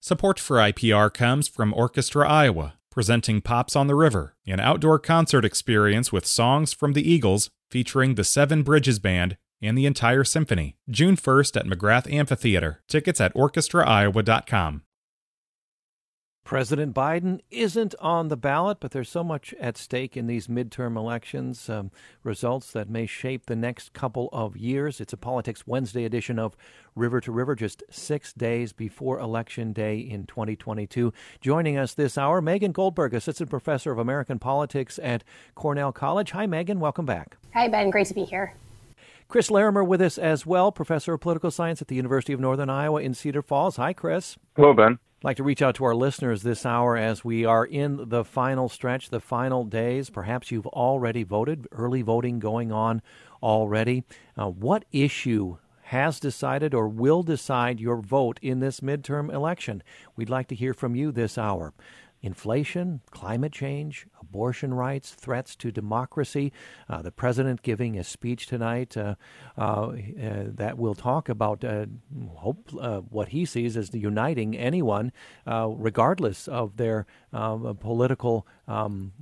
Support for IPR comes from Orchestra Iowa, presenting Pops on the River, an outdoor concert experience with songs from the Eagles featuring the Seven Bridges Band and the entire symphony. June 1st at McGrath Amphitheater. Tickets at orchestraiowa.com. President Biden isn't on the ballot, but there's so much at stake in these midterm elections, um, results that may shape the next couple of years. It's a Politics Wednesday edition of River to River, just six days before Election Day in 2022. Joining us this hour, Megan Goldberg, Assistant Professor of American Politics at Cornell College. Hi, Megan. Welcome back. Hi, Ben. Great to be here. Chris Larimer with us as well, Professor of Political Science at the University of Northern Iowa in Cedar Falls. Hi, Chris. Hello, Ben. I'd like to reach out to our listeners this hour as we are in the final stretch, the final days. Perhaps you've already voted, early voting going on already. Uh, what issue has decided or will decide your vote in this midterm election? We'd like to hear from you this hour inflation, climate change, abortion rights, threats to democracy. Uh, the president giving a speech tonight uh, uh, uh that will talk about uh, hope uh, what he sees as uniting anyone, regardless of their political, um,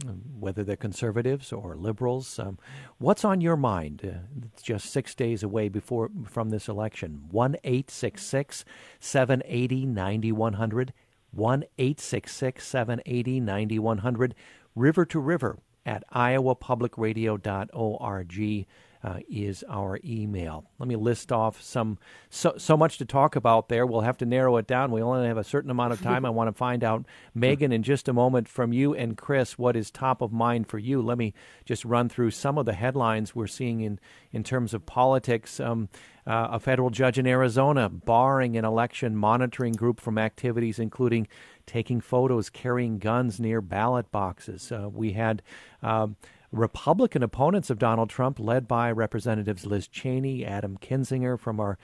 whether they're conservatives or liberals. Um, what's on your mind? it's just six days away before from this election. One eight six six seven eighty ninety one hundred. 1 866 780 9100, river to river at iowapublicradio.org uh, is our email. Let me list off some so so much to talk about there. We'll have to narrow it down. We only have a certain amount of time. I want to find out, Megan, in just a moment from you and Chris, what is top of mind for you. Let me just run through some of the headlines we're seeing in in terms of politics. Um, uh, a federal judge in Arizona barring an election monitoring group from activities including taking photos, carrying guns near ballot boxes. Uh, we had. Um, Republican opponents of Donald Trump, led by Representatives Liz Cheney, Adam Kinzinger from our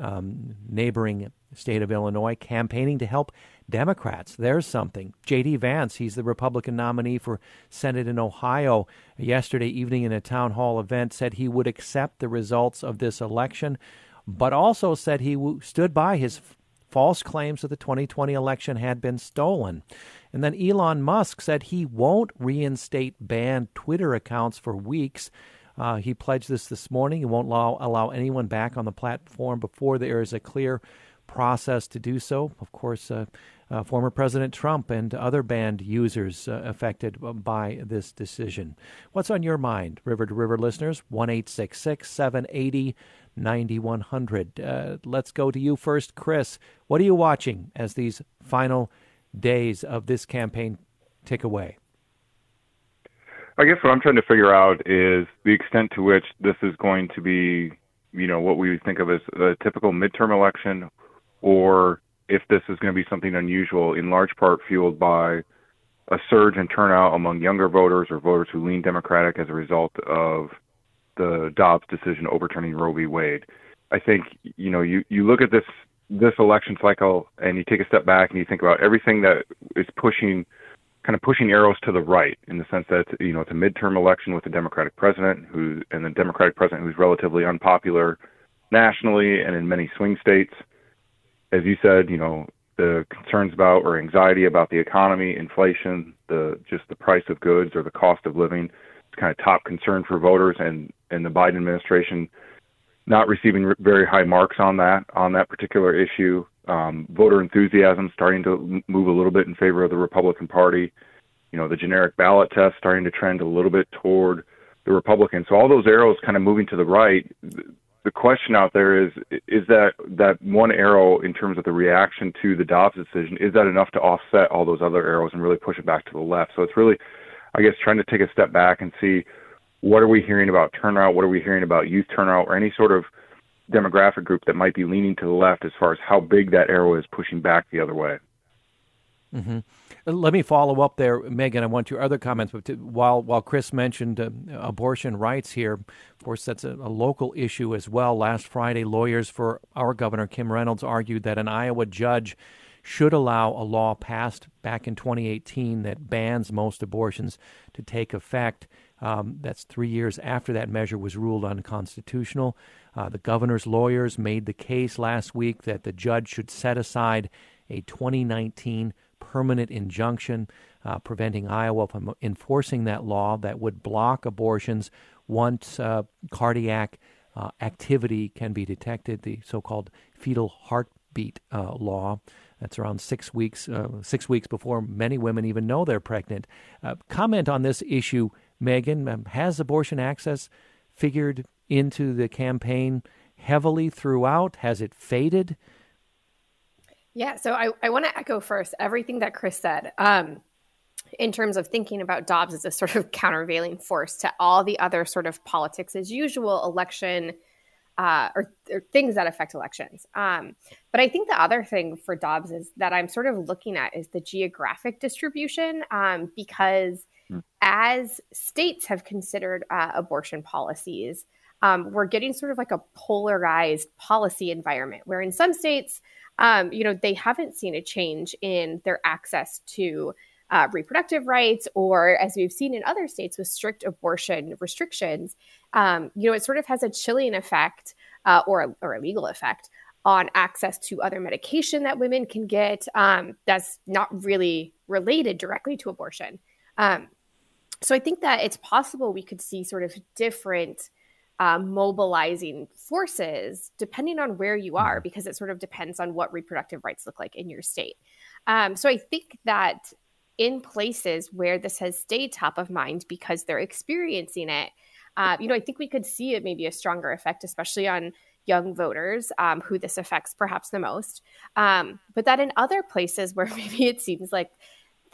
um, neighboring state of Illinois, campaigning to help Democrats. There's something. J.D. Vance, he's the Republican nominee for Senate in Ohio, yesterday evening in a town hall event said he would accept the results of this election, but also said he stood by his false claims that the 2020 election had been stolen. And then Elon Musk said he won't reinstate banned Twitter accounts for weeks. Uh, he pledged this this morning. He won't allow, allow anyone back on the platform before there is a clear process to do so. Of course, uh, uh, former President Trump and other banned users uh, affected by this decision. What's on your mind, River to River listeners? 1 780 9100. Uh, let's go to you first, Chris. What are you watching as these final days of this campaign tick away? I guess what I'm trying to figure out is the extent to which this is going to be, you know, what we think of as a typical midterm election, or if this is going to be something unusual, in large part fueled by a surge in turnout among younger voters or voters who lean Democratic as a result of the Dobbs decision overturning Roe v. Wade. I think you know you you look at this this election cycle and you take a step back and you think about everything that is pushing kind of pushing arrows to the right in the sense that you know it's a midterm election with a democratic president who and the democratic president who's relatively unpopular nationally and in many swing states. As you said you know the concerns about or anxiety about the economy inflation the just the price of goods or the cost of living is kind of top concern for voters and and the Biden administration not receiving very high marks on that on that particular issue. Um, voter enthusiasm starting to move a little bit in favor of the Republican Party. You know, the generic ballot test starting to trend a little bit toward the Republicans. So all those arrows kind of moving to the right. The question out there is: is that that one arrow in terms of the reaction to the Dobbs decision is that enough to offset all those other arrows and really push it back to the left? So it's really, I guess, trying to take a step back and see what are we hearing about turnout? What are we hearing about youth turnout or any sort of demographic group that might be leaning to the left as far as how big that arrow is pushing back the other way? Mm-hmm. Let me follow up there, Megan. I want your other comments. But to, while while Chris mentioned uh, abortion rights here, of course that's a, a, local issue as well. Last Friday, lawyers for our governor Kim Reynolds argued that an Iowa judge should allow a law passed back in 2018 that bans most abortions to take effect. Um, that's three years after that measure was ruled unconstitutional. Uh, the governor's lawyers made the case last week that the judge should set aside a 2019 permanent injunction uh, preventing Iowa from enforcing that law that would block abortions once uh, cardiac uh, activity can be detected, the so called fetal heartbeat uh, law. That's around six weeks, uh, six weeks before many women even know they're pregnant. Comment on this issue, Megan. Um, has abortion access figured into the campaign heavily throughout? Has it faded? Yeah, so I, I want to echo first everything that Chris said. Um, in terms of thinking about Dobbs as a sort of countervailing force to all the other sort of politics as usual election uh, or, or, things that affect elections. Um, but I think the other thing for Dobbs is that I'm sort of looking at is the geographic distribution um, because mm. as states have considered uh, abortion policies, um, we're getting sort of like a polarized policy environment where in some states, um, you know, they haven't seen a change in their access to uh, reproductive rights, or as we've seen in other states with strict abortion restrictions, um, you know, it sort of has a chilling effect uh, or, or a legal effect on access to other medication that women can get um, that's not really related directly to abortion. Um, so I think that it's possible we could see sort of different uh, mobilizing forces depending on where you are, mm-hmm. because it sort of depends on what reproductive rights look like in your state. Um, so I think that in places where this has stayed top of mind because they're experiencing it, uh, you know, I think we could see it maybe a stronger effect, especially on young voters um, who this affects perhaps the most. Um, but that in other places where maybe it seems like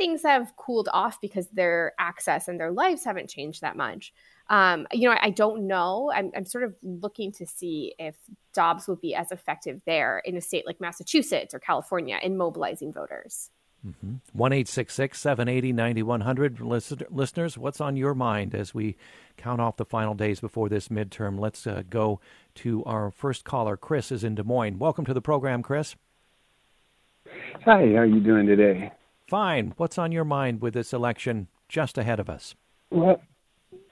things have cooled off because their access and their lives haven't changed that much. Um, you know, I, I don't know. I'm, I'm, sort of looking to see if Dobbs will be as effective there in a state like Massachusetts or California in mobilizing voters. Mm-hmm. One eight six six seven eighty ninety one hundred listeners. What's on your mind as we count off the final days before this midterm? Let's uh, go to our first caller. Chris is in Des Moines. Welcome to the program, Chris. Hi, how are you doing today? Fine. What's on your mind with this election just ahead of us? Well,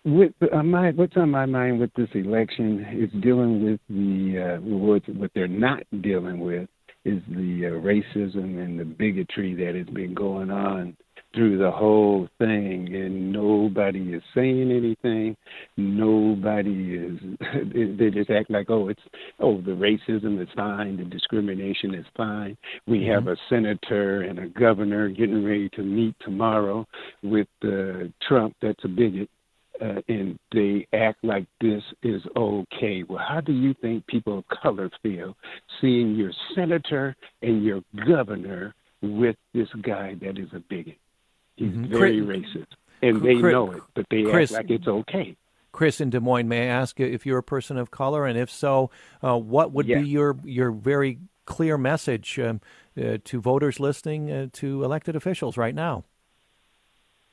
with, uh, my, what's on my mind with this election is dealing with the uh, what, what they're not dealing with is the uh, racism and the bigotry that has been going on through the whole thing and nobody is saying anything nobody is they just act like oh it's oh the racism is fine the discrimination is fine we mm-hmm. have a senator and a governor getting ready to meet tomorrow with uh, trump that's a bigot uh, and they act like this is okay. Well, how do you think people of color feel seeing your senator and your governor with this guy that is a bigot? He's mm-hmm. very Chris, racist, and they Chris, know it, but they Chris, act like it's okay. Chris in Des Moines, may I ask you if you're a person of color, and if so, uh, what would be your your very clear message um, uh, to voters listening uh, to elected officials right now?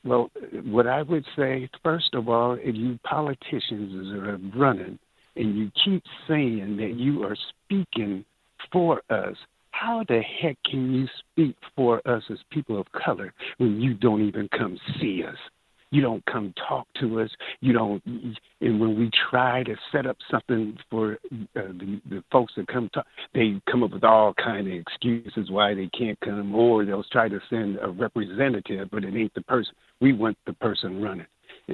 Well, what I would say, first of all, if you politicians are running and you keep saying that you are speaking for us, how the heck can you speak for us as people of color when you don't even come see us? You don't come talk to us. You don't. And when we try to set up something for uh, the, the folks that come talk, they come up with all kind of excuses why they can't come, or they'll try to send a representative, but it ain't the person. We want the person running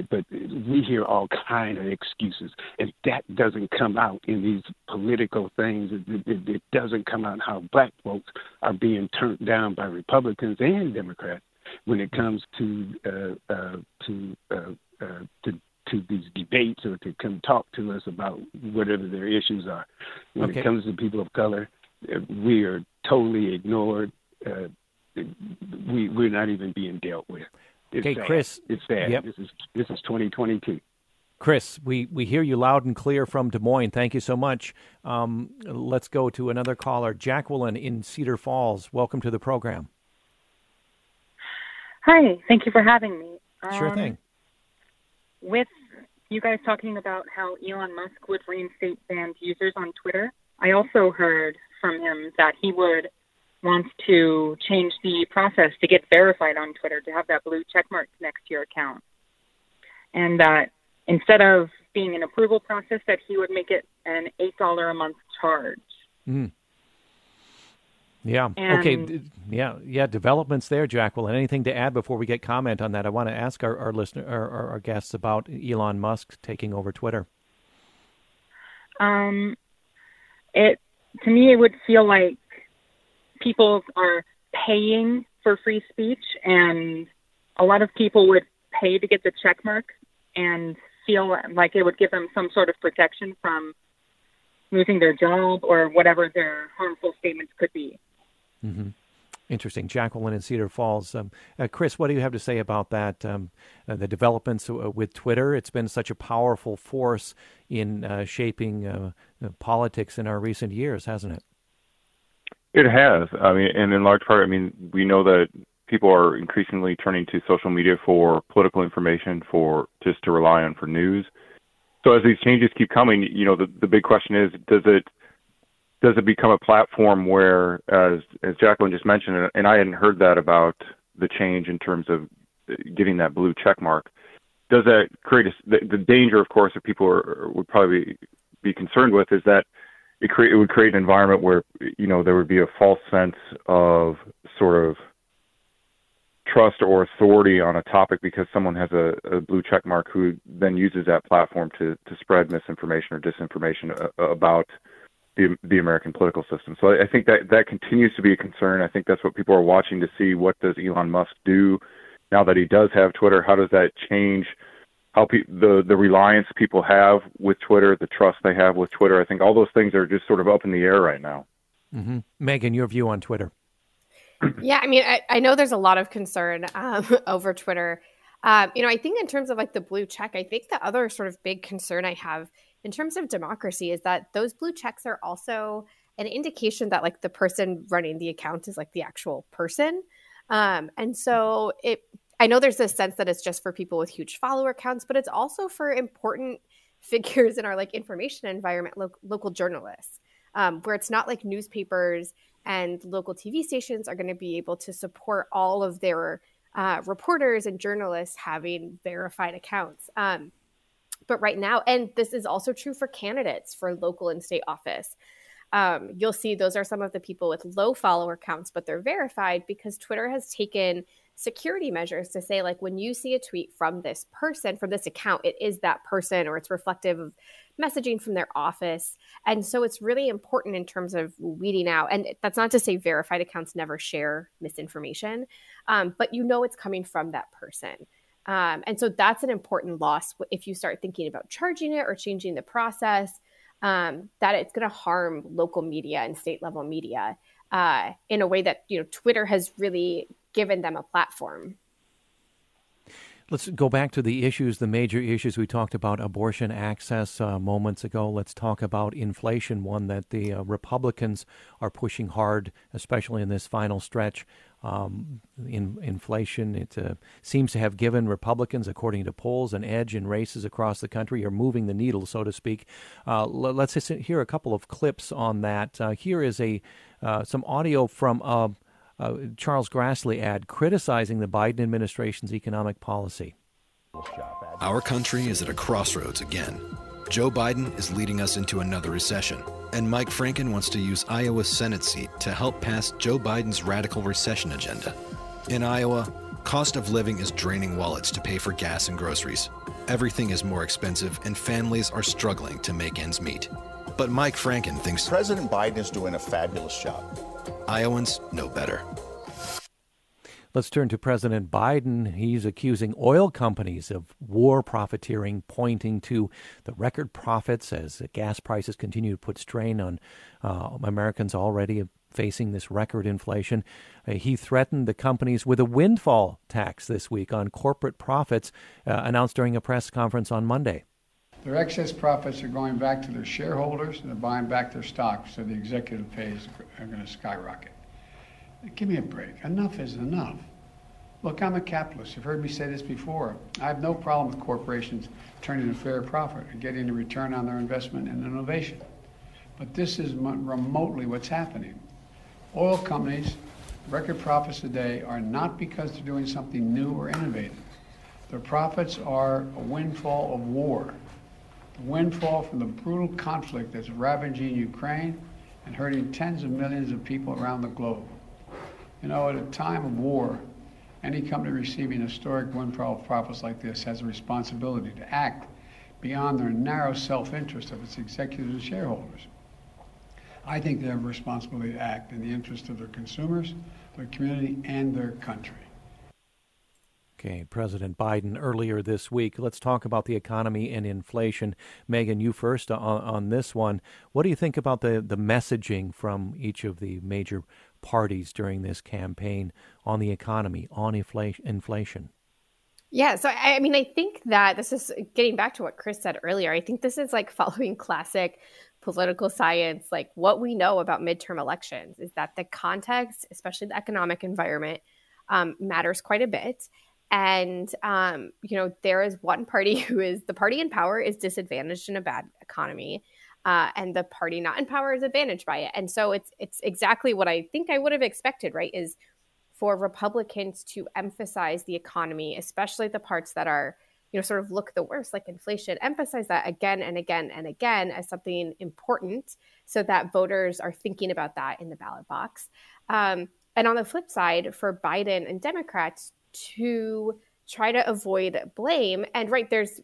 but we hear all kind of excuses. If that doesn't come out in these political things, it, it, it, doesn't come out how black folks are being turned down by Republicans and Democrats when it comes to uh, uh, to uh, uh, to to these debates or to come talk to us about whatever their issues are. When okay. it comes to people of color, uh, we are totally ignored. Uh, we we're not even being dealt with. It's okay, sad. Chris. It's sad. Yep. This is this is 2022. Chris, we, we hear you loud and clear from Des Moines. Thank you so much. Um, let's go to another caller, Jacqueline in Cedar Falls. Welcome to the program. Hi, thank you for having me. Sure um, thing. With you guys talking about how Elon Musk would reinstate banned users on Twitter, I also heard from him that he would want to change the process to get verified on Twitter to have that blue check mark next to your account. And that instead of being an approval process, that he would make it an $8 a month charge. Mm. Yeah. And okay. Yeah. Yeah. Developments there, Jacqueline. Anything to add before we get comment on that? I want to ask our, our listener, our, our, our guests about Elon Musk taking over Twitter. Um, it to me, it would feel like people are paying for free speech, and a lot of people would pay to get the check mark and feel like it would give them some sort of protection from losing their job or whatever their harmful statements could be. Mm-hmm. Interesting. Jacqueline in Cedar Falls. Um, uh, Chris, what do you have to say about that? Um, uh, the developments uh, with Twitter. It's been such a powerful force in uh, shaping uh, politics in our recent years, hasn't it? It has. I mean, and in large part, I mean, we know that people are increasingly turning to social media for political information, for just to rely on for news. So as these changes keep coming, you know, the, the big question is, does it does it become a platform where, as as Jacqueline just mentioned, and I hadn't heard that about the change in terms of getting that blue check mark. Does that create a, the, the danger, of course, that people are, would probably be concerned with is that it it would create an environment where you know there would be a false sense of sort of trust or authority on a topic because someone has a, a blue check mark who then uses that platform to to spread misinformation or disinformation uh, about the the American political system. So I, I think that that continues to be a concern. I think that's what people are watching to see what does Elon Musk do now that he does have Twitter. How does that change how pe- the the reliance people have with Twitter, the trust they have with Twitter? I think all those things are just sort of up in the air right now. Mm-hmm. Megan, your view on Twitter? Yeah, I mean, I, I know there's a lot of concern um, over Twitter. Um, you know, I think in terms of like the blue check, I think the other sort of big concern I have in terms of democracy is that those blue checks are also an indication that like the person running the account is like the actual person. Um, and so it, I know there's this sense that it's just for people with huge follower counts, but it's also for important figures in our like information environment, lo- local journalists, um, where it's not like newspapers and local TV stations are going to be able to support all of their uh, reporters and journalists having verified accounts. Um, but right now, and this is also true for candidates for local and state office. Um, you'll see those are some of the people with low follower counts, but they're verified because Twitter has taken security measures to say, like, when you see a tweet from this person, from this account, it is that person or it's reflective of messaging from their office. And so it's really important in terms of weeding out. And that's not to say verified accounts never share misinformation, um, but you know it's coming from that person. Um, and so that's an important loss if you start thinking about charging it or changing the process, um, that it's going to harm local media and state level media uh, in a way that you know Twitter has really given them a platform. Let's go back to the issues, the major issues we talked about abortion access uh, moments ago. Let's talk about inflation, one that the uh, Republicans are pushing hard, especially in this final stretch. Um, in inflation, it uh, seems to have given Republicans, according to polls, an edge in races across the country. or moving the needle, so to speak. Uh, let's hear a couple of clips on that. Uh, here is a uh, some audio from uh, Charles Grassley ad criticizing the Biden administration's economic policy. Our country is at a crossroads again. Joe Biden is leading us into another recession, and Mike Franken wants to use Iowa's Senate seat to help pass Joe Biden's radical recession agenda. In Iowa, cost of living is draining wallets to pay for gas and groceries. Everything is more expensive, and families are struggling to make ends meet. But Mike Franken thinks President Biden is doing a fabulous job. Iowans know better. Let's turn to President Biden. He's accusing oil companies of war profiteering, pointing to the record profits as gas prices continue to put strain on uh, Americans already facing this record inflation. Uh, he threatened the companies with a windfall tax this week on corporate profits, uh, announced during a press conference on Monday. Their excess profits are going back to their shareholders and they're buying back their stocks, so the executive pays are going to skyrocket. Give me a break. Enough is enough. Look, I'm a capitalist. You've heard me say this before. I have no problem with corporations turning a fair profit and getting a return on their investment in innovation. But this is remotely what's happening. Oil companies, record profits today are not because they're doing something new or innovative. Their profits are a windfall of war. Windfall from the brutal conflict that's ravaging Ukraine and hurting tens of millions of people around the globe. You know, at a time of war, any company receiving historic windfall profits like this has a responsibility to act beyond their narrow self interest of its executives and shareholders. I think they have a responsibility to act in the interest of their consumers, their community, and their country. Okay, President Biden earlier this week. Let's talk about the economy and inflation. Megan, you first on, on this one. What do you think about the, the messaging from each of the major parties during this campaign on the economy, on inflation? Yeah, so I mean, I think that this is getting back to what Chris said earlier. I think this is like following classic political science. Like what we know about midterm elections is that the context, especially the economic environment, um, matters quite a bit. And, um, you know, there is one party who is the party in power is disadvantaged in a bad economy. Uh, and the party not in power is advantaged by it. And so it's it's exactly what I think I would have expected, right? Is for Republicans to emphasize the economy, especially the parts that are, you know, sort of look the worst, like inflation, emphasize that again and again and again as something important so that voters are thinking about that in the ballot box. Um, and on the flip side, for Biden and Democrats to try to avoid blame. And right, there's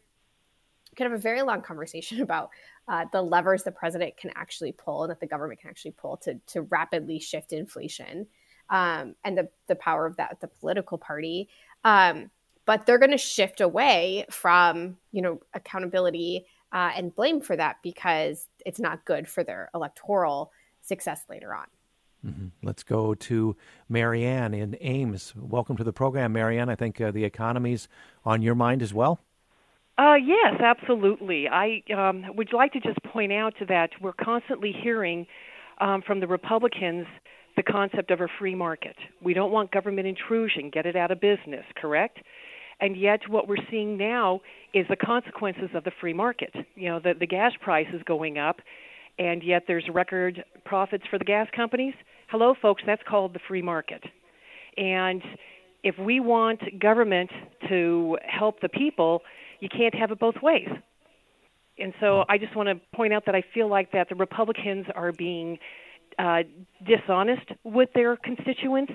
kind of a very long conversation about uh, the levers the president can actually pull and that the government can actually pull to, to rapidly shift inflation um, and the, the power of that, the political party. Um, but they're going to shift away from, you know, accountability uh, and blame for that because it's not good for their electoral success later on. Mm-hmm. Let's go to Marianne in Ames. Welcome to the program, Marianne. I think uh, the economy's on your mind as well. Uh, yes, absolutely. I um, would like to just point out that we're constantly hearing um, from the Republicans the concept of a free market. We don't want government intrusion, get it out of business, correct? And yet, what we're seeing now is the consequences of the free market. You know, the, the gas price is going up, and yet there's record profits for the gas companies. Hello, folks, that's called the free market. And if we want government to help the people, you can't have it both ways. And so I just want to point out that I feel like that the Republicans are being uh, dishonest with their constituents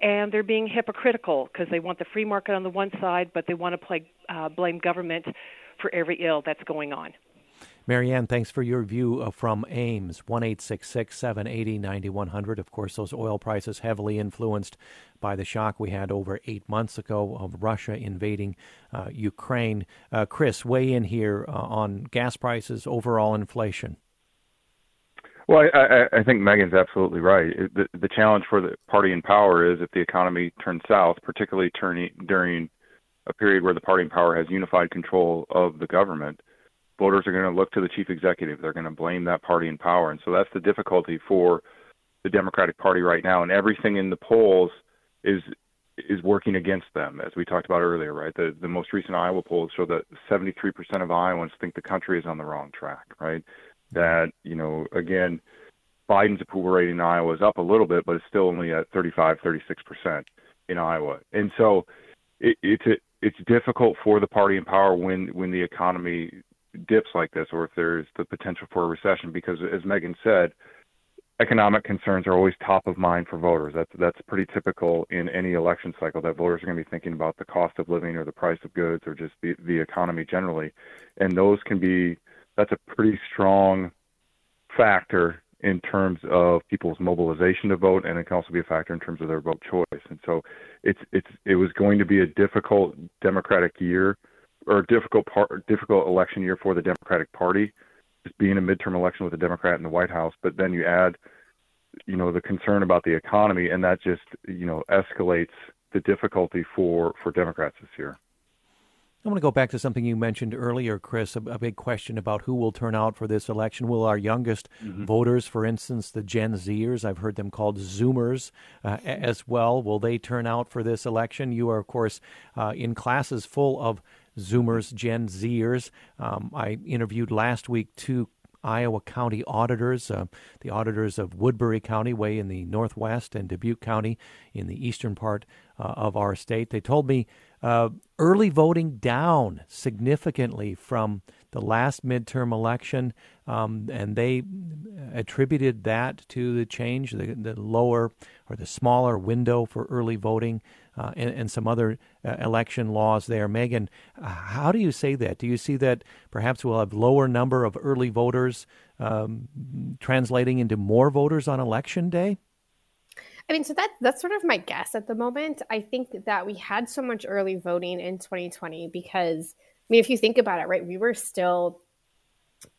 and they're being hypocritical because they want the free market on the one side, but they want to play, uh, blame government for every ill that's going on. Marianne, thanks for your view uh, from Ames. 1 780 9100. Of course, those oil prices heavily influenced by the shock we had over eight months ago of Russia invading uh, Ukraine. Uh, Chris, weigh in here uh, on gas prices, overall inflation. Well, I, I, I think Megan's absolutely right. The, the challenge for the party in power is if the economy turns south, particularly turning during a period where the party in power has unified control of the government, voters are going to look to the chief executive. They're going to blame that party in power, and so that's the difficulty for the Democratic Party right now. And everything in the polls is is working against them, as we talked about earlier. Right, the the most recent Iowa polls show that 73% of Iowans think the country is on the wrong track. Right, that you know again. Biden's approval rating in Iowa is up a little bit, but it's still only at 35, 36 percent in Iowa, and so it, it's a, it's difficult for the party in power when when the economy dips like this or if there's the potential for a recession because as Megan said, economic concerns are always top of mind for voters. That's that's pretty typical in any election cycle that voters are going to be thinking about the cost of living or the price of goods or just the the economy generally. And those can be that's a pretty strong factor in terms of people's mobilization to vote and it can also be a factor in terms of their vote choice. And so it's it's it was going to be a difficult democratic year or difficult part, difficult election year for the Democratic Party, just being a midterm election with a Democrat in the White House. But then you add, you know, the concern about the economy, and that just you know escalates the difficulty for for Democrats this year. I want to go back to something you mentioned earlier, Chris, a, a, big question about who will turn out for this election. Will our youngest mm-hmm. voters, for instance, the Gen Zers, I've heard them called Zoomers uh, as well, will they turn out for this election? You are, of course, uh, in classes full of Zoomers, Gen Zers. Um, I interviewed last week two Iowa County auditors, uh, the auditors of Woodbury County, way in the northwest, and Dubuque County in the eastern part uh, of our state. They told me uh, early voting down significantly from the last midterm election, um, and they attributed that to the change, the, the lower or the smaller window for early voting, uh, and, and, some other uh, election laws there. Megan, how do you say that? Do you see that perhaps we'll have lower number of early voters um, translating into more voters on election day? I mean, so that that's sort of my guess at the moment. I think that we had so much early voting in 2020 because I mean, if you think about it, right, we were still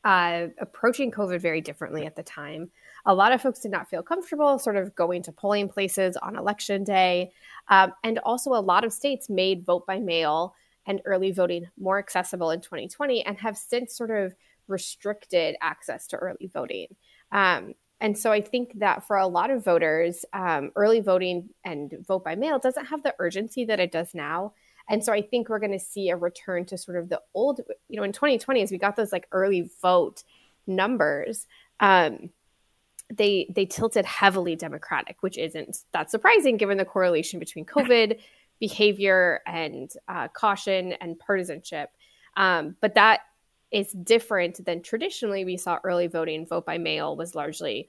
uh, approaching COVID very differently at the time. A lot of folks did not feel comfortable sort of going to polling places on election day. Um, and also, a lot of states made vote by mail and early voting more accessible in 2020 and have since sort of restricted access to early voting. Um, and so I think that for a lot of voters, um, early voting and vote by mail doesn't have the urgency that it does now. And so I think we're going to see a return to sort of the old, you know, in 2020, as we got those like early vote numbers, um, they they tilted heavily Democratic, which isn't that surprising given the correlation between COVID behavior and uh, caution and partisanship. Um, but that is different than traditionally we saw early voting, vote by mail was largely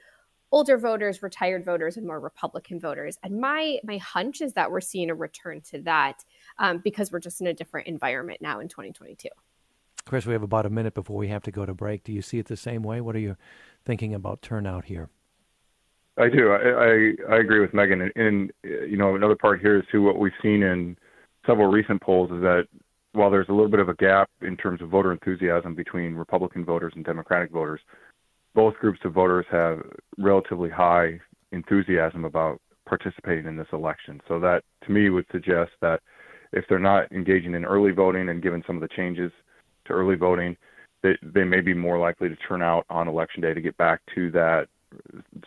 older voters, retired voters, and more Republican voters. And my my hunch is that we're seeing a return to that um, because we're just in a different environment now in 2022. Chris, we have about a minute before we have to go to break. Do you see it the same way? What are you thinking about turnout here? I do. I I, I agree with Megan. And, and you know, another part here is too what we've seen in several recent polls is that while there's a little bit of a gap in terms of voter enthusiasm between Republican voters and Democratic voters, both groups of voters have relatively high enthusiasm about participating in this election. So that to me would suggest that if they're not engaging in early voting and given some of the changes to early voting, they, they may be more likely to turn out on election day to get back to that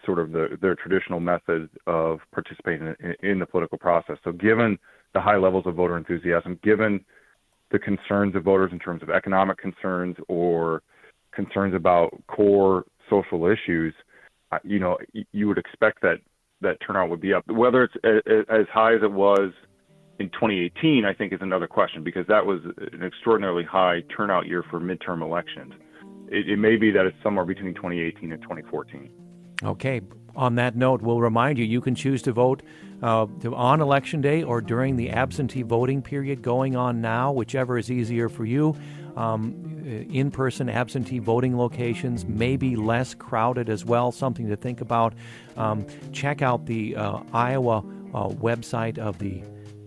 sort of the, their traditional method of participating in, in the political process. So given the high levels of voter enthusiasm, given the concerns of voters in terms of economic concerns or concerns about core social issues, uh, you know, you would expect that that turnout would be up. Whether it's as high as it was in 2018, I think is another question because that was an extraordinarily high turnout year for midterm elections. It, it may be that it's somewhere between 2018 and 2014. Okay. On that note, we'll remind you you can choose to vote uh, on election day or during the absentee voting period going on now, whichever is easier for you. Um, in person absentee voting locations may be less crowded as well, something to think about. Um, check out the uh, Iowa uh, website of the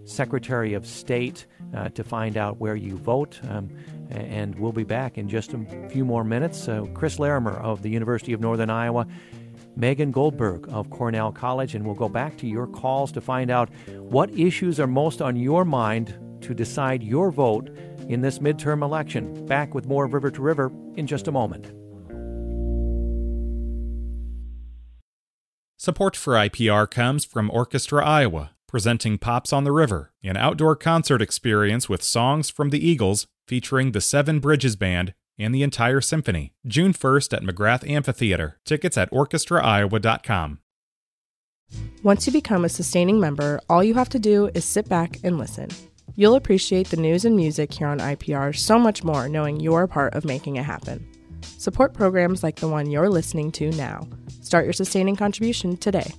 Secretary of State uh, to find out where you vote. Um, and we'll be back in just a few more minutes. Chris Larimer of the University of Northern Iowa Megan Goldberg of Cornell College, and we'll go back to your calls to find out what issues are most on your mind to decide your vote in this midterm election. Back with more River to River in just a moment. Support for IPR comes from Orchestra Iowa, presenting Pops on the River, an outdoor concert experience with songs from the Eagles featuring the Seven Bridges Band and the entire symphony. June 1st at McGrath Amphitheater. Tickets at orchestraiowa.com. Once you become a sustaining member, all you have to do is sit back and listen. You'll appreciate the news and music here on IPR so much more knowing you're a part of making it happen. Support programs like the one you're listening to now. Start your sustaining contribution today.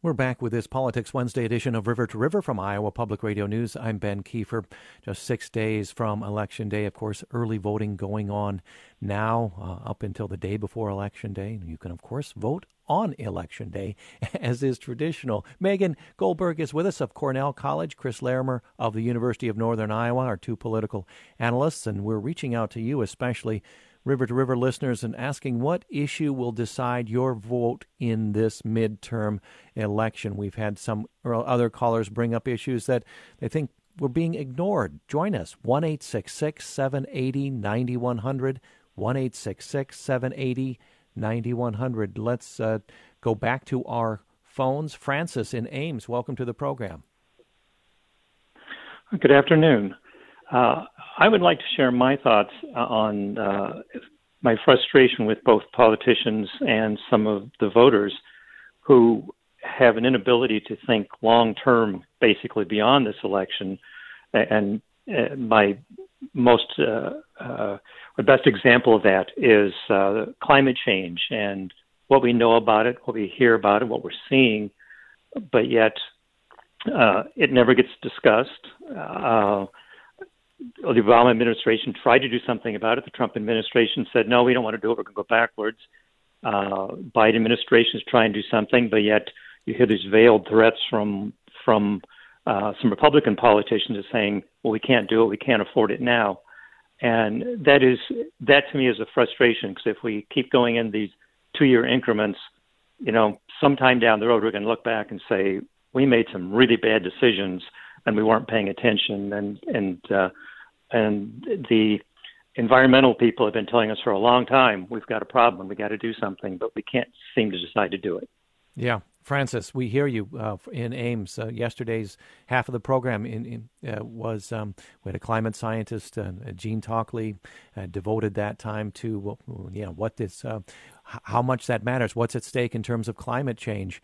We're back with this Politics Wednesday edition of River to River from Iowa Public Radio News. I'm Ben Kieffer. Just six days from Election Day, of course, early voting going on now uh, up until the day before Election Day. You can, of course, vote on Election Day, as is traditional. Megan Goldberg is with us of Cornell College, Chris Larimer of the University of Northern Iowa, our two political analysts, and we're reaching out to you especially River to River listeners and asking what issue will decide your vote in this midterm election. We've had some other callers bring up issues that they think were being ignored. Join us 1 780 9100. 1 780 9100. Let's uh, go back to our phones. Francis in Ames, welcome to the program. Good afternoon. Uh, I would like to share my thoughts uh, on uh, my frustration with both politicians and some of the voters who have an inability to think long term, basically beyond this election. And uh, my most uh, uh, the best example of that is uh, climate change and what we know about it, what we hear about it, what we're seeing, but yet uh, it never gets discussed. The Obama administration tried to do something about it. The Trump administration said, "No, we don't want to do it. We're going to go backwards." Uh, Biden administration is trying to do something, but yet you hear these veiled threats from from uh, some Republican politicians saying, "Well, we can't do it. We can't afford it now," and that is that to me is a frustration because if we keep going in these two-year increments, you know, sometime down the road we're going to look back and say we made some really bad decisions and we weren't paying attention. And and uh, and the environmental people have been telling us for a long time we've got a problem we got to do something but we can't seem to decide to do it. Yeah. Francis, we hear you uh, in Ames. Uh, yesterday's half of the program in, in, uh, was um, we had a climate scientist, uh, Gene Takle, uh, devoted that time to well, yeah, what this, uh, how much that matters, what's at stake in terms of climate change.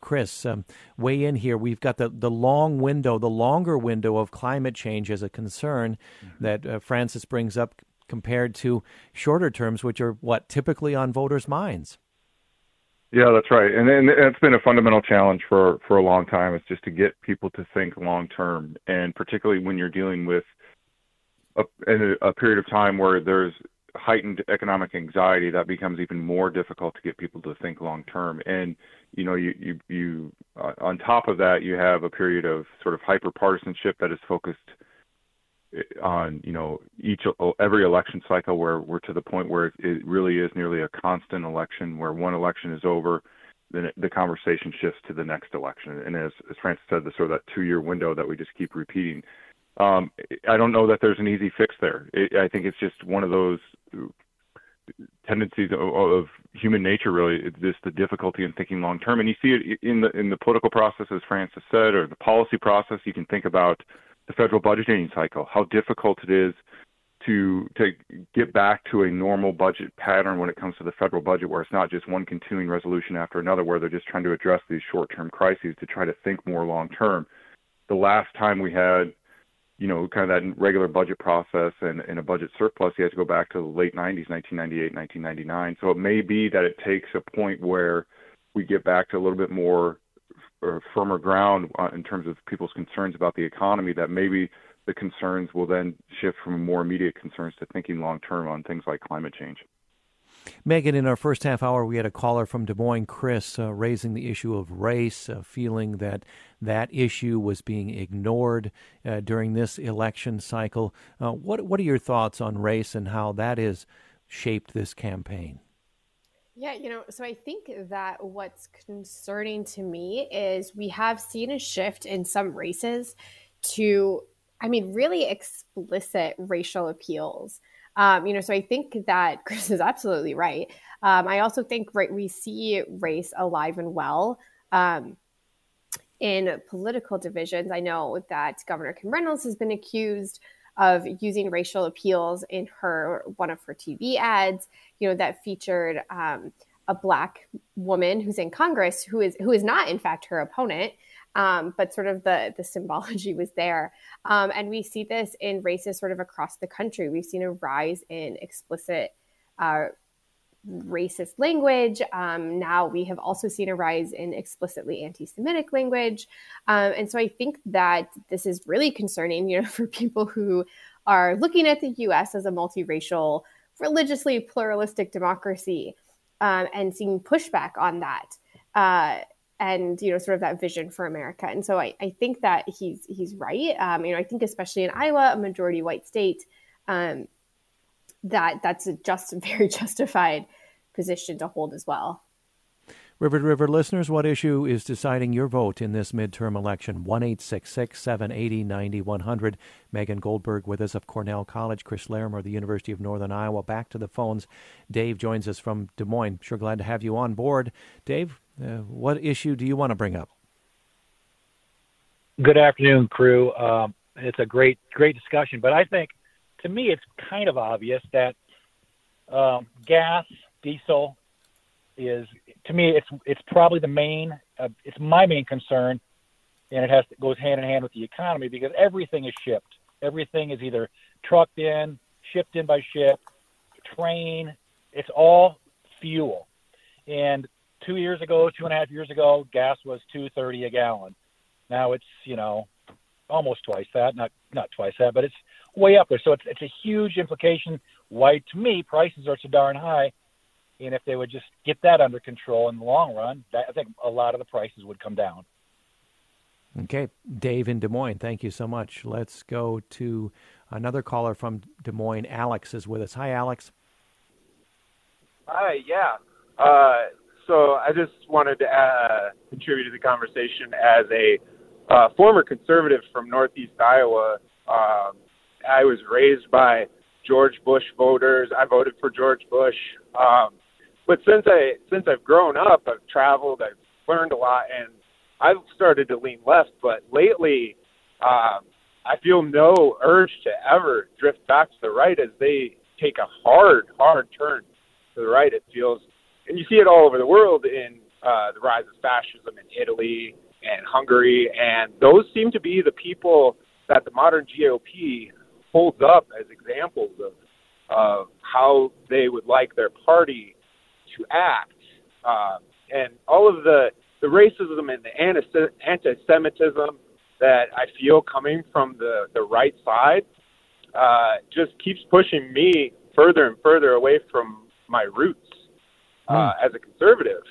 Chris, um, weigh in here. We've got the, the long window, the longer window of climate change as a concern mm-hmm. that Francis brings up compared to shorter terms, which are what typically on voters' minds. Yeah, that's right, and and it's been a fundamental challenge for for a long time. It's just to get people to think long term, and particularly when you're dealing with a, a period of time where there's heightened economic anxiety, that becomes even more difficult to get people to think long term. And you know, you you you uh, on top of that, you have a period of sort of hyper partisanship that is focused on you know each every election cycle where we're to the point where it, it really is nearly a constant election where one election is over then the conversation shifts to the next election and as as Francis said the sort of that two year window that we just keep repeating um, I don't know that there's an easy fix there it, I think it's just one of those tendencies of, of human nature really it's just the difficulty in thinking long term and you see it in the in the political process as Francis said or the policy process you can think about the federal budgeting cycle, how difficult it is to to get back to a normal budget pattern when it comes to the federal budget, where it's not just one continuing resolution after another, where they're just trying to address these short-term crises to try to think more long-term. The last time we had, you know, kind of that regular budget process and, and a budget surplus, you had to go back to the late 90s, 1998, 1999. So it may be that it takes a point where we get back to a little bit more or firmer ground uh, in terms of people's concerns about the economy, that maybe the concerns will then shift from more immediate concerns to thinking long term on things like climate change. Megan, in our first half hour, we had a caller from Des Moines, Chris, uh, raising the issue of race, uh, feeling that that issue was being ignored uh, during this election cycle. Uh, what What are your thoughts on race and how that has shaped this campaign? Yeah, you know, so I think that what's concerning to me is we have seen a shift in some races to, I mean, really explicit racial appeals. Um, you know, so I think that Chris is absolutely right. Um, I also think right we see race alive and well um, in political divisions. I know that Governor Kim Reynolds has been accused of using racial appeals in her one of her TV ads, you know, that featured um, a black woman who's in Congress who is who is not in fact her opponent. Um, but sort of the the symbology was there, um, and we see this in races sort of across the country. We've seen a rise in explicit uh, racist language. Um, now we have also seen a rise in explicitly anti-Semitic language, um, and so I think that this is really concerning, you know, for people who are looking at the U.S. as a multiracial, religiously pluralistic democracy, um, and seeing pushback on that. Uh, and you know, sort of that vision for America, and so I, I think that he's he's right. Um, you know, I think especially in Iowa, a majority white state, um, that that's a just very justified position to hold as well. River to River listeners, what issue is deciding your vote in this midterm election? 1 780 9100. Megan Goldberg with us of Cornell College, Chris Larimer, the University of Northern Iowa. Back to the phones. Dave joins us from Des Moines. Sure glad to have you on board. Dave, uh, what issue do you want to bring up? Good afternoon, crew. Um, it's a great, great discussion, but I think to me it's kind of obvious that Um, gas, diesel is to me it's it's probably the main uh, it's my main concern, and it has to, goes hand in hand with the economy because everything is shipped. Everything is either trucked in, shipped in by ship, train. It's all fuel, and two years ago, two and a half years ago, gas was two thirty a gallon. Now it's you know almost twice that, not not twice that, but it's way up there. So it's it's a huge implication. Why to me prices are so darn high, and if they would just get that under control in the long run, that, I think a lot of the prices would come down. Okay, Dave in Des Moines, thank you so much. Let's go to another caller from Des Moines. Alex is with us. Hi, Alex. Hi, yeah. Uh, so I just wanted to uh, contribute to the conversation as a uh, former conservative from Northeast Iowa. Um, I was raised by George Bush voters. I voted for George Bush. Um, but since I since I've grown up, I've traveled, I've learned a lot, and I've started to lean left. But lately, um, I feel no urge to ever drift back to the right as they take a hard, hard turn to the right. It feels and you see it all over the world in uh, the rise of fascism in Italy and Hungary, and those seem to be the people that the modern GOP holds up as examples of of how they would like their party to act, uh, and all of the the racism and the anti-Semitism that I feel coming from the the right side uh, just keeps pushing me further and further away from my roots uh, hmm. as a conservative.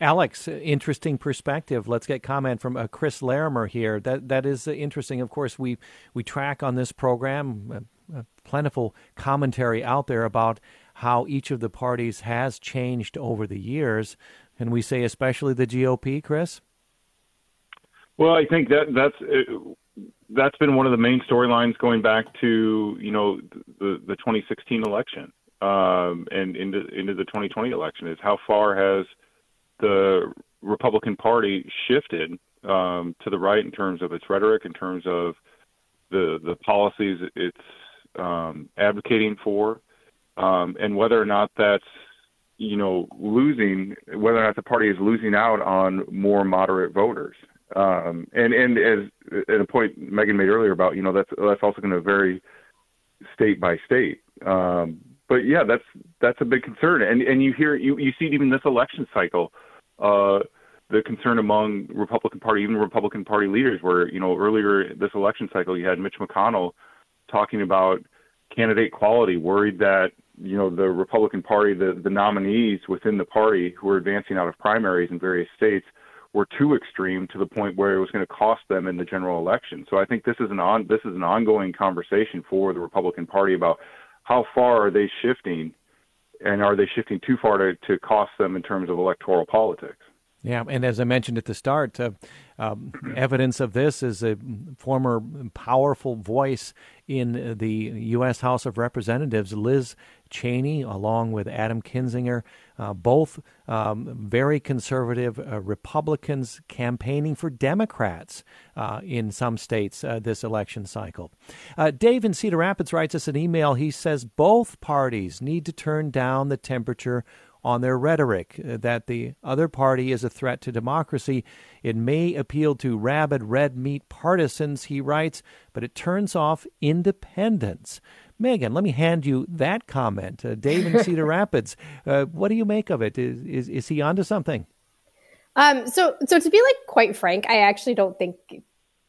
Alex, interesting perspective. Let's get comment from uh, Chris Larimer here. That that is uh, interesting. Of course, we we track on this program uh, plentiful commentary out there about how each of the parties has changed over the years, and we say especially the GOP, Chris. Well, I think that that's uh, that's been one of the main storylines going back to you know the the 2016 election um, and into into the 2020 election is how far has the Republican Party shifted um, to the right in terms of its rhetoric, in terms of the the policies it's um, advocating for, um, and whether or not that's you know losing, whether or not the party is losing out on more moderate voters. Um, and and as at a point Megan made earlier about you know that's that's also going to vary state by state. Um, but yeah, that's that's a big concern, and and you hear you you see it even this election cycle, uh, the concern among Republican Party, even Republican Party leaders, where you know earlier this election cycle you had Mitch McConnell talking about candidate quality, worried that you know the Republican Party, the the nominees within the party who were advancing out of primaries in various states were too extreme to the point where it was going to cost them in the general election. So I think this is an on this is an ongoing conversation for the Republican Party about how far are they shifting, and are they shifting too far to, to cost them in terms of electoral politics? Yeah, and as I mentioned at the start, uh, um, evidence of this is a former powerful voice in the U.S. House of Representatives, Liz Cheney, along with Adam Kinzinger, uh, both um, very conservative uh, Republicans campaigning for Democrats uh, in some states uh, this election cycle. Uh, Dave in Cedar Rapids writes us an email. He says both parties need to turn down the temperature on their rhetoric uh, that the other party is a threat to democracy. It may appeal to rabid red meat partisans, he writes, but it turns off independents. Megan, let me hand you that comment. Uh, Dave in Cedar Rapids, uh, what do you make of it? Is, is, is he onto something? Um, so, so to be like quite frank, I actually don't think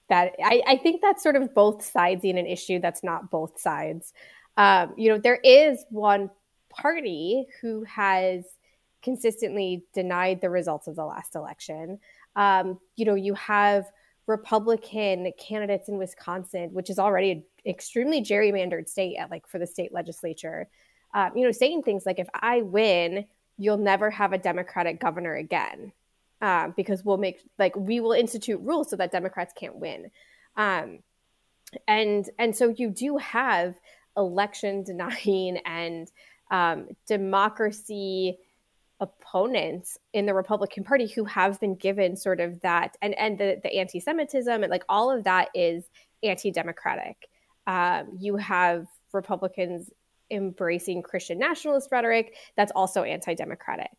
that. I, I think that's sort of both sides in an issue that's not both sides. Um, you know, there is one party who has consistently denied the results of the last election. Um, you know, you have Republican candidates in Wisconsin, which is already an extremely gerrymandered state at like for the state legislature. Um, you know, saying things like, "If I win, you'll never have a Democratic governor again." Um, because we'll make like we will institute rules so that Democrats can't win. Um, and and so you do have election denying and um, democracy opponents in the Republican Party who have been given sort of that and and the, the anti-Semitism and like all of that is anti-democratic. Um, you have Republicans embracing Christian nationalist rhetoric that's also anti-democratic.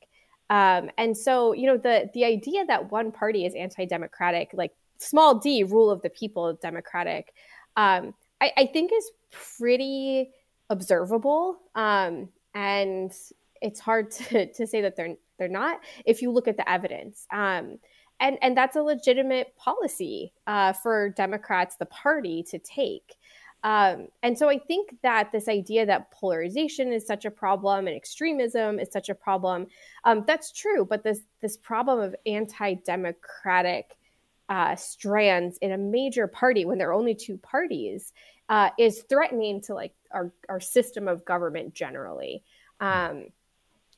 Um, and so, you know, the the idea that one party is anti-democratic, like small d, rule of the people, democratic, um, I, I, think is pretty observable, um, and it's hard to, to say that they're they're not if you look at the evidence. Um, and and that's a legitimate policy uh, for Democrats, the party, to take. Um, and so I think that this idea that polarization is such a problem and extremism is such a problem, um, that's true. But this this problem of anti-democratic uh, strands in a major party when there are only two parties uh, is threatening to like our our system of government generally. Um,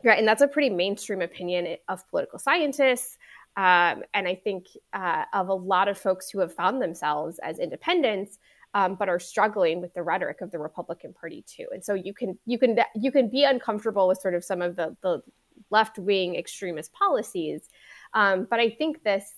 right, and that's a pretty mainstream opinion of political scientists. Um, and I think uh, of a lot of folks who have found themselves as independents um, but are struggling with the rhetoric of the Republican Party too. And so you can you can you can be uncomfortable with sort of some of the the left wing extremist policies, um, but I think this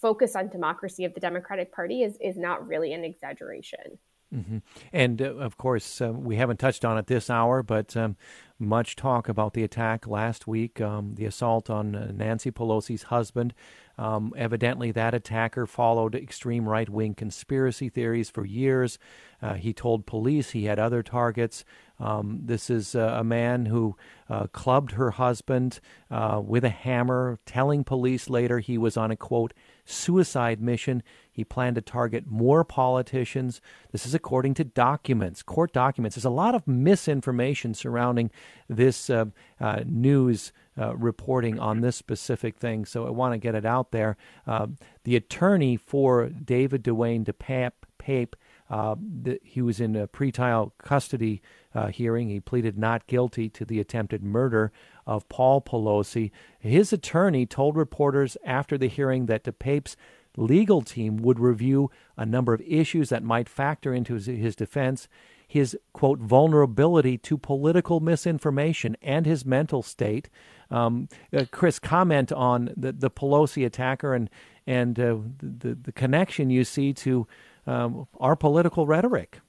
focus on democracy of the Democratic Party is is not really an exaggeration. Mm-hmm. And uh, of course, uh, we haven't touched on it this hour, but um, much talk about the attack last week, um, the assault on uh, Nancy Pelosi's husband. Um, evidently, that attacker followed extreme right wing conspiracy theories for years. Uh, he told police he had other targets. Um, this is uh, a man who uh, clubbed her husband with a hammer, telling police later he was on a quote, suicide mission. He planned to target more politicians. This is according to documents, court documents. There's a lot of misinformation surrounding this uh, uh, news uh, reporting on this specific thing, so I want to get it out there. Uh, the attorney for David Dewayne DePape, Pape, uh, the, he was in a pretrial custody uh, hearing. He pleaded not guilty to the attempted murder of Paul Pelosi. His attorney told reporters after the hearing that DePape's legal team would review a number of issues that might factor into his, his defense his quote vulnerability to political misinformation and his mental state. Um, uh, Chris, comment on the, the Pelosi attacker and and uh, the the connection you see to um, our political rhetoric.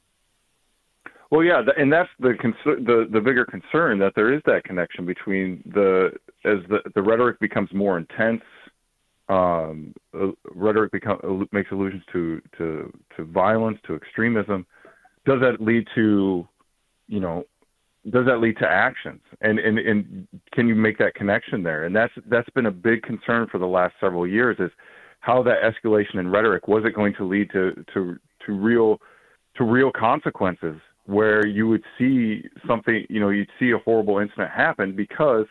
Well, yeah, and that's the the the bigger concern that there is that connection between the as the the rhetoric becomes more intense. Um, uh, rhetoric become, makes allusions to, to to violence, to extremism, does that lead to, you know, does that lead to actions? And and and can you make that connection there? And that's that's been a big concern for the last several years is how that escalation in rhetoric was it going to lead to to to real to real consequences where you would see something, you know, you'd see a horrible incident happen because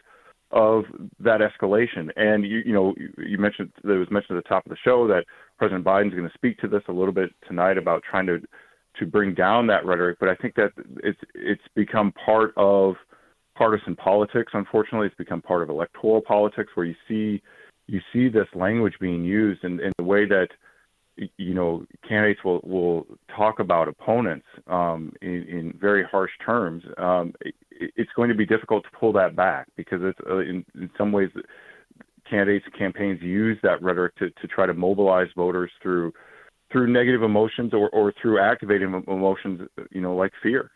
of that escalation. And you, you know, you mentioned it was mentioned at the top of the show that President Biden's going to speak to this a little bit tonight about trying to to bring down that rhetoric, but I think that it's it's become part of partisan politics. Unfortunately, it's become part of electoral politics where you see you see this language being used in, in the way that you know candidates will will talk about opponents um, in, in very harsh terms. Um, it's going to be difficult to pull that back because it's uh, in, in some ways candidates and campaigns use that rhetoric to, to try to mobilize voters through through negative emotions or, or through activating emotions, you know, like fear.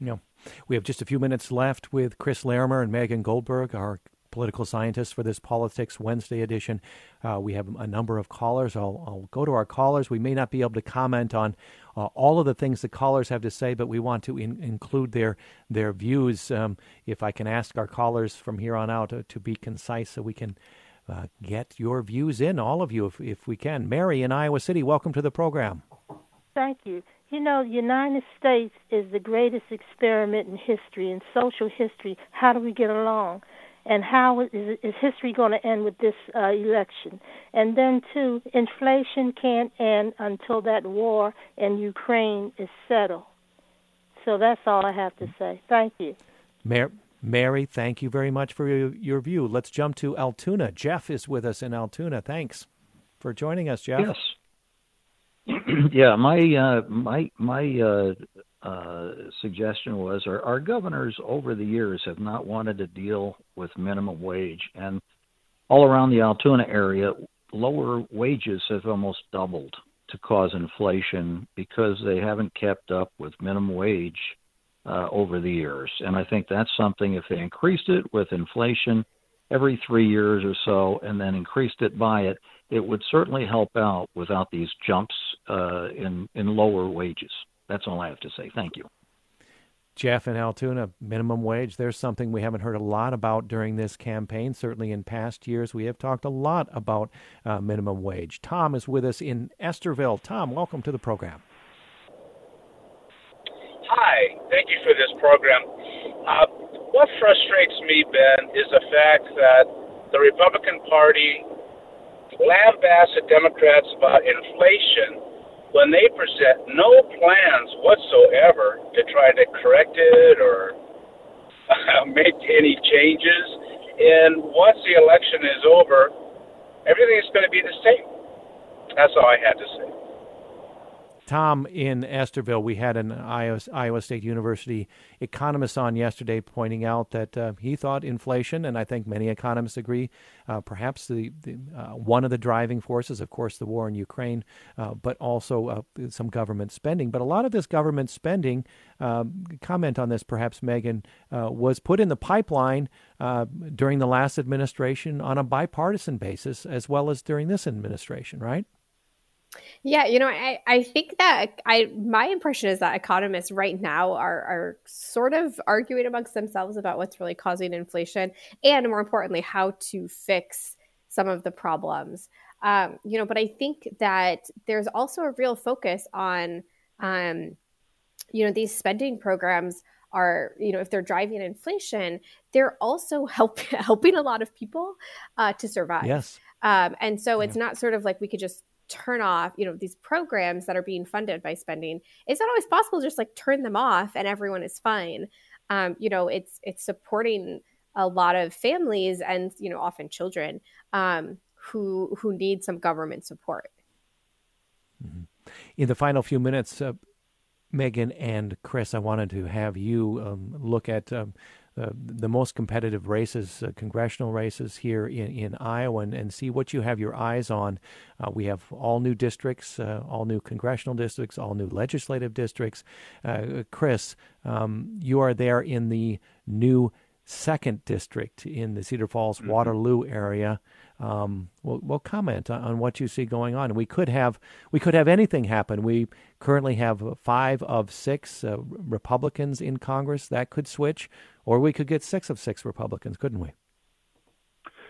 No. We have just a few minutes left with Chris Larimer and Megan Goldberg, our political scientists for this Politics Wednesday edition. Uh, we have a number of callers. I'll, I'll, go to our callers. We may not be able to comment on uh, all of the things the callers have to say, but we want to in, include their their views. Um, if I can ask our callers from here on out to be concise, so we can uh, get your views in, all of you, if, if we can. Mary in Iowa City, welcome to the program. Thank you. You know, the United States is the greatest experiment in history, in social history. How do we get along? And how is, is history going to end with this uh, election? And then, too, inflation can't end until that war in Ukraine is settled. So that's all I have to say. Thank you. Mayor, Mary, thank you very much for your, your view. Let's jump to Altoona. Jeff is with us in Altoona. Thanks for joining us, Jeff. Yes. yeah, my uh, my my uh, uh, suggestion was our, our governors over the years have not wanted to deal with minimum wage, and all around the Altoona area, lower wages have almost doubled to cause inflation because they haven't kept up with minimum wage uh, over the years. And I think that's something, if they increased it with inflation every three years or so and then increased it by it, it would certainly help out without these jumps uh, in, in lower wages. That's all I have to say. Thank you. Jeff and Altoona, minimum wage, there's something we haven't heard a lot about during this campaign. Certainly in past years, we have talked a lot about uh, minimum wage. Tom is with us in Estherville. Tom, welcome to the program. Hi, thank you for this program. Uh, what frustrates me, Ben, is the fact that the Republican Party lambasts the Democrats about inflation when they present no plans whatsoever to try to correct it or make any changes, and once the election is over, everything is going to be the same. That's all I had to say. Tom, in Estherville, we had an Iowa, Iowa, State University economist on yesterday pointing out that uh, he thought inflation, and I think many economists agree, uh, perhaps the, the uh, one of the driving forces, of course, the war in Ukraine, uh, but also uh, some government spending. But a lot of this government spending, um, comment on this perhaps, Megan, uh, was put in the pipeline during the last administration on a bipartisan basis, as well as during this administration, right? Yeah, you know, I, I think that I my impression is that economists right now are are sort of arguing amongst themselves about what's really causing inflation and more importantly how to fix some of the problems. Um, you know, but I think that there's also a real focus on um, you know, these spending programs are, you know, if they're driving inflation, they're also help, helping a lot of people uh, to survive. Yes. Um, and so yeah. it's not sort of like we could just turn off, you know, these programs that are being funded by spending, it's not always possible to just like turn them off and everyone is fine. Um, you know, it's it's supporting a lot of families and you know often children um, who who need some government support. Mm-hmm. In the final few minutes, uh, Megan and Chris, I wanted to have you um, look at um, uh, the most competitive races, uh, congressional races here in, in Iowa, and, and, see what you have your eyes on. Uh, we have all new districts, uh, all new congressional districts, all new legislative districts. Uh, Chris, um, you are there in the new second district in the Cedar Falls mm-hmm. Waterloo area um, we'll, we'll comment on, on, what you see going on. We could have we could have anything happen. We currently have five of six uh, Republicans in Congress. That could switch, or we could get six of six Republicans, couldn't we?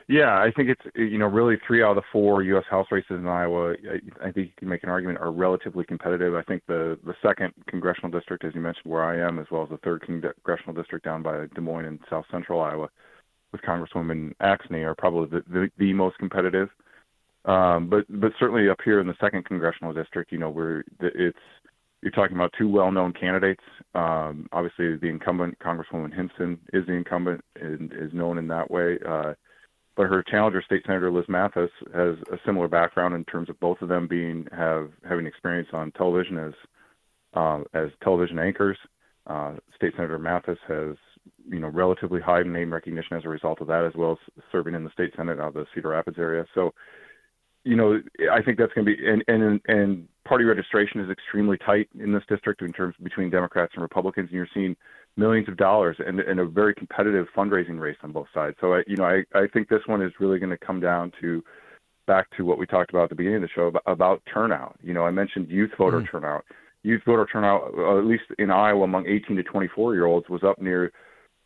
Yeah, I think it's you know really three out of the four U.S. House races in Iowa. I, think you can make an argument are relatively competitive. I think the the second congressional district, as you mentioned, where I am, as well as the third congressional district down by Des Moines in South Central Iowa, with Congresswoman Axne are probably the, the, the most competitive. Um, but but certainly up here in the second congressional district, you know, where it's you're talking about two well-known candidates. Um, obviously, the incumbent Congresswoman Hinson is the incumbent and is known in that way. Uh, but her challenger, State Senator Liz Mathis, has a similar background in terms of both of them being have having experience on television as uh, as television anchors. Uh, State Senator Mathis has you know relatively high name recognition as a result of that, as well as serving in the state senate out of the Cedar Rapids area. So, you know, I think that's going to be and and and party registration is extremely tight in this district in terms between Democrats and Republicans, and you're seeing millions of dollars and, and a very competitive fundraising race on both sides. So, I, you know, I I think this one is really going to come down to back to what we talked about at the beginning of the show about, about turnout. You know, I mentioned youth voter mm. turnout. Youth voter turnout, uh, at least in Iowa, among 18 to 24 year olds, was up near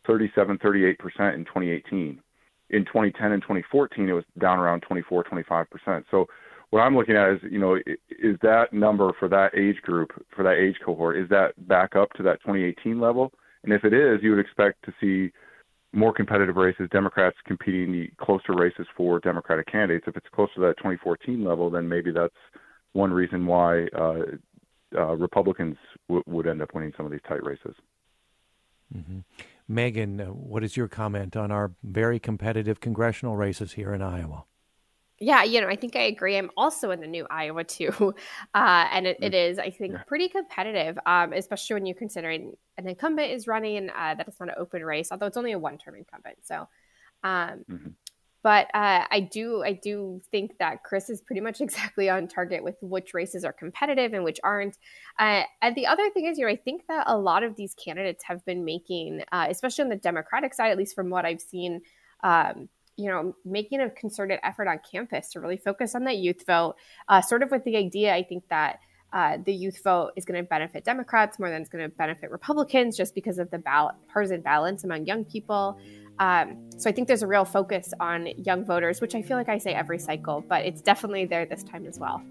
37, 38% in 2018. In 2010 and 2014, it was down around 24, 25%. So what I'm looking at is, you know, is that number for that age group, for that age cohort, is that back up to that 2018 level? And if it is, you would expect to see more competitive races, Democrats competing the closer races for Democratic candidates. If it's closer to that 2014 level, then maybe that's one reason why uh, uh, Republicans w- would end up winning some of these tight races. Mm-hmm. Megan, uh, what is your comment on our very competitive congressional races here in Iowa? Yeah, you know, I think I agree. I'm also in the new Iowa too, uh, and it, it is, I think, pretty competitive, um, especially when you're considering an incumbent is running. Uh, that is not an open race, although it's only a one-term incumbent. So, um, mm-hmm. But uh, I do I do think that Chris is pretty much exactly on target with which races are competitive and which aren't. Uh, and the other thing is, you know, I think that a lot of these candidates have been making, uh, especially on the Democratic side, at least from what I've seen. Um, you know, making a concerted effort on campus to really focus on that youth vote, uh, sort of with the idea, I think that uh, the youth vote is going to benefit Democrats more than it's going to benefit Republicans just because of the ballot, partisan balance among young people. Um, so I think there's a real focus on young voters, which I feel like I say every cycle, but it's definitely there this time as well.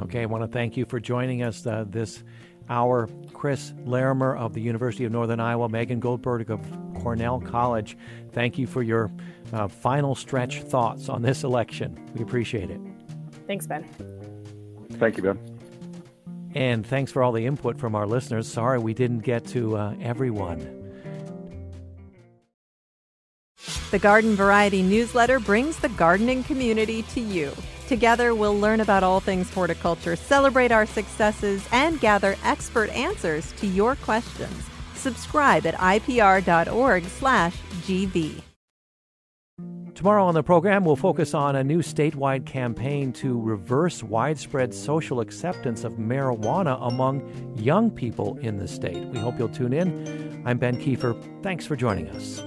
Okay, I want to thank you for joining us uh, this hour. Chris Larimer of the University of Northern Iowa, Megan Goldberg of Cornell College. Thank you for your uh, final stretch thoughts on this election. We appreciate it. Thanks, Ben. Thank you, Ben. And thanks for all the input from our listeners. Sorry we didn't get to uh, everyone. The Garden Variety newsletter brings the gardening community to you. Together, we'll learn about all things horticulture, celebrate our successes, and gather expert answers to your questions. Subscribe at ipr.org/gv. Tomorrow on the program, we'll focus on a new statewide campaign to reverse widespread social acceptance of marijuana among young people in the state. We hope you'll tune in. I'm Ben Kieffer. Thanks for joining us.